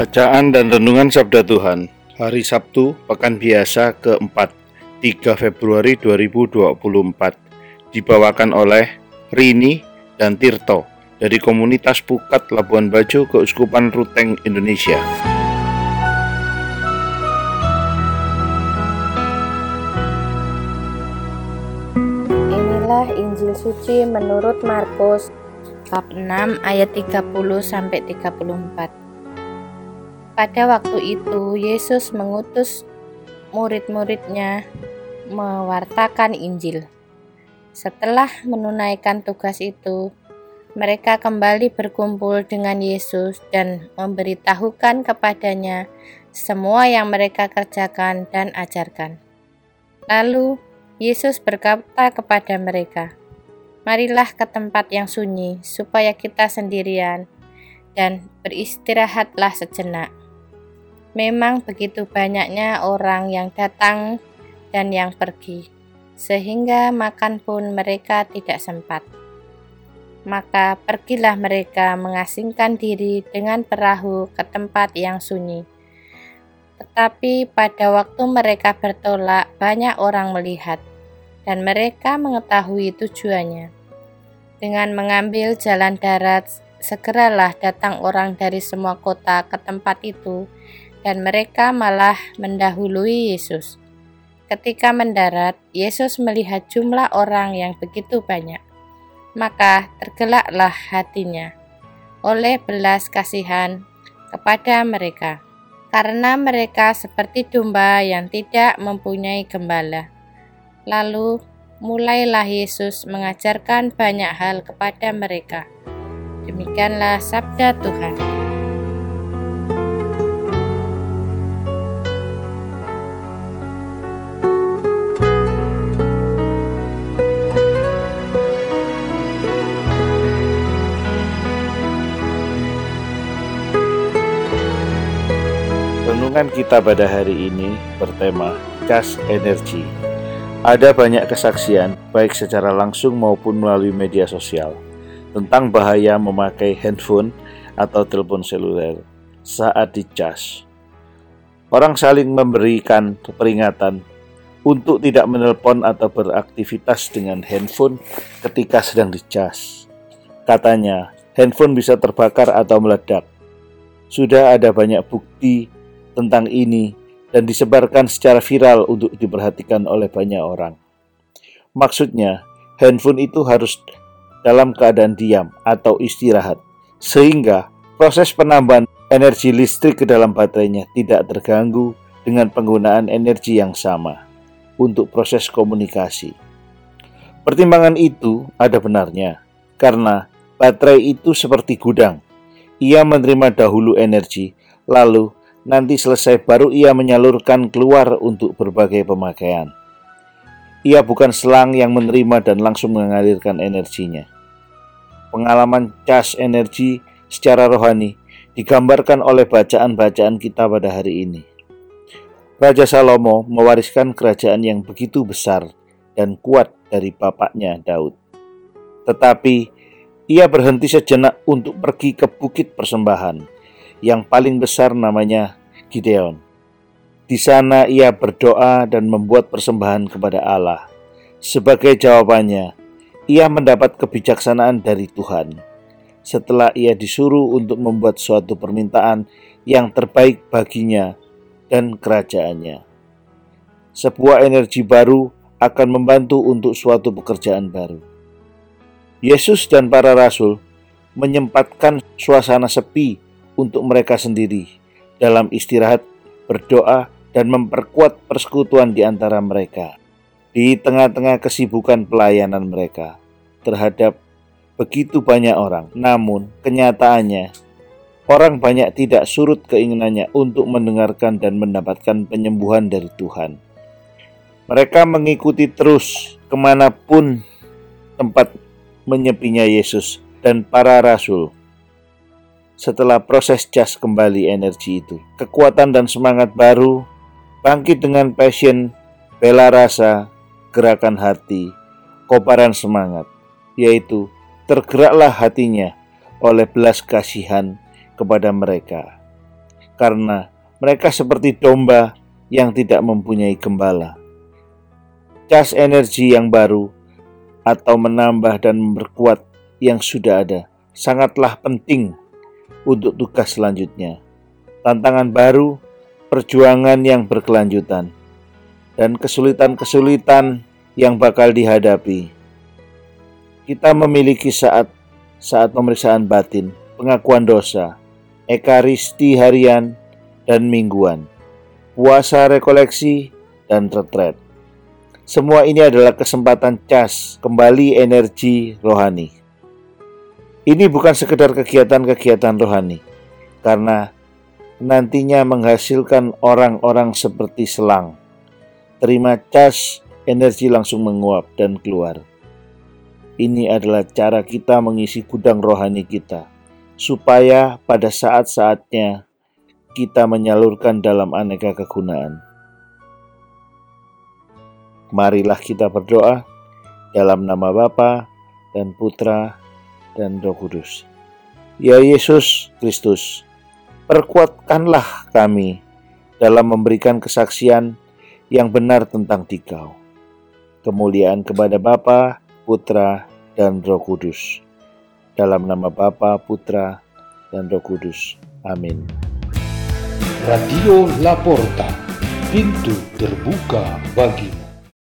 Bacaan dan Renungan Sabda Tuhan Hari Sabtu, Pekan Biasa keempat 3 Februari 2024 Dibawakan oleh Rini dan Tirto dari komunitas Pukat Labuan Bajo Keuskupan Ruteng Indonesia. Inilah Injil suci menurut Markus bab 6 ayat 30 sampai 34. Pada waktu itu, Yesus mengutus murid-muridnya mewartakan Injil. Setelah menunaikan tugas itu, mereka kembali berkumpul dengan Yesus dan memberitahukan kepadanya semua yang mereka kerjakan dan ajarkan. Lalu Yesus berkata kepada mereka, "Marilah ke tempat yang sunyi, supaya kita sendirian dan beristirahatlah sejenak." Memang begitu banyaknya orang yang datang dan yang pergi, sehingga makan pun mereka tidak sempat. Maka pergilah mereka mengasingkan diri dengan perahu ke tempat yang sunyi. Tetapi pada waktu mereka bertolak, banyak orang melihat, dan mereka mengetahui tujuannya. Dengan mengambil jalan darat, segeralah datang orang dari semua kota ke tempat itu dan mereka malah mendahului Yesus. Ketika mendarat, Yesus melihat jumlah orang yang begitu banyak, maka tergelaklah hatinya oleh belas kasihan kepada mereka, karena mereka seperti domba yang tidak mempunyai gembala. Lalu mulailah Yesus mengajarkan banyak hal kepada mereka. Demikianlah sabda Tuhan. Renungan kita pada hari ini bertema Gas Energi. Ada banyak kesaksian, baik secara langsung maupun melalui media sosial, tentang bahaya memakai handphone atau telepon seluler saat dicas. Orang saling memberikan peringatan untuk tidak menelpon atau beraktivitas dengan handphone ketika sedang dicas. Katanya, handphone bisa terbakar atau meledak. Sudah ada banyak bukti tentang ini dan disebarkan secara viral untuk diperhatikan oleh banyak orang. Maksudnya, handphone itu harus dalam keadaan diam atau istirahat, sehingga proses penambahan energi listrik ke dalam baterainya tidak terganggu dengan penggunaan energi yang sama untuk proses komunikasi. Pertimbangan itu ada benarnya, karena baterai itu seperti gudang. Ia menerima dahulu energi, lalu nanti selesai baru ia menyalurkan keluar untuk berbagai pemakaian. Ia bukan selang yang menerima dan langsung mengalirkan energinya. Pengalaman cas energi secara rohani digambarkan oleh bacaan-bacaan kita pada hari ini. Raja Salomo mewariskan kerajaan yang begitu besar dan kuat dari bapaknya Daud. Tetapi ia berhenti sejenak untuk pergi ke bukit persembahan yang paling besar namanya Gideon. Di sana ia berdoa dan membuat persembahan kepada Allah. Sebagai jawabannya, ia mendapat kebijaksanaan dari Tuhan. Setelah ia disuruh untuk membuat suatu permintaan yang terbaik baginya dan kerajaannya. Sebuah energi baru akan membantu untuk suatu pekerjaan baru. Yesus dan para rasul menyempatkan suasana sepi untuk mereka sendiri dalam istirahat, berdoa, dan memperkuat persekutuan di antara mereka di tengah-tengah kesibukan pelayanan mereka terhadap begitu banyak orang. Namun, kenyataannya orang banyak tidak surut keinginannya untuk mendengarkan dan mendapatkan penyembuhan dari Tuhan. Mereka mengikuti terus ke mana pun tempat menyepinya Yesus dan para rasul. Setelah proses jas kembali energi itu, kekuatan dan semangat baru bangkit dengan passion, bela rasa, gerakan hati, kobaran semangat, yaitu tergeraklah hatinya oleh belas kasihan kepada mereka. Karena mereka seperti domba yang tidak mempunyai gembala. Cas energi yang baru atau menambah dan memperkuat yang sudah ada sangatlah penting untuk tugas selanjutnya. Tantangan baru perjuangan yang berkelanjutan, dan kesulitan-kesulitan yang bakal dihadapi. Kita memiliki saat saat pemeriksaan batin, pengakuan dosa, ekaristi harian dan mingguan, puasa rekoleksi dan retret. Semua ini adalah kesempatan cas kembali energi rohani. Ini bukan sekedar kegiatan-kegiatan rohani, karena nantinya menghasilkan orang-orang seperti selang. Terima cas, energi langsung menguap dan keluar. Ini adalah cara kita mengisi gudang rohani kita, supaya pada saat-saatnya kita menyalurkan dalam aneka kegunaan. Marilah kita berdoa dalam nama Bapa dan Putra dan Roh Kudus. Ya Yesus Kristus, perkuatkanlah kami dalam memberikan kesaksian yang benar tentang Dikau. Kemuliaan kepada Bapa, Putra, dan Roh Kudus. Dalam nama Bapa, Putra, dan Roh Kudus. Amin. Radio Laporta, pintu terbuka bagimu.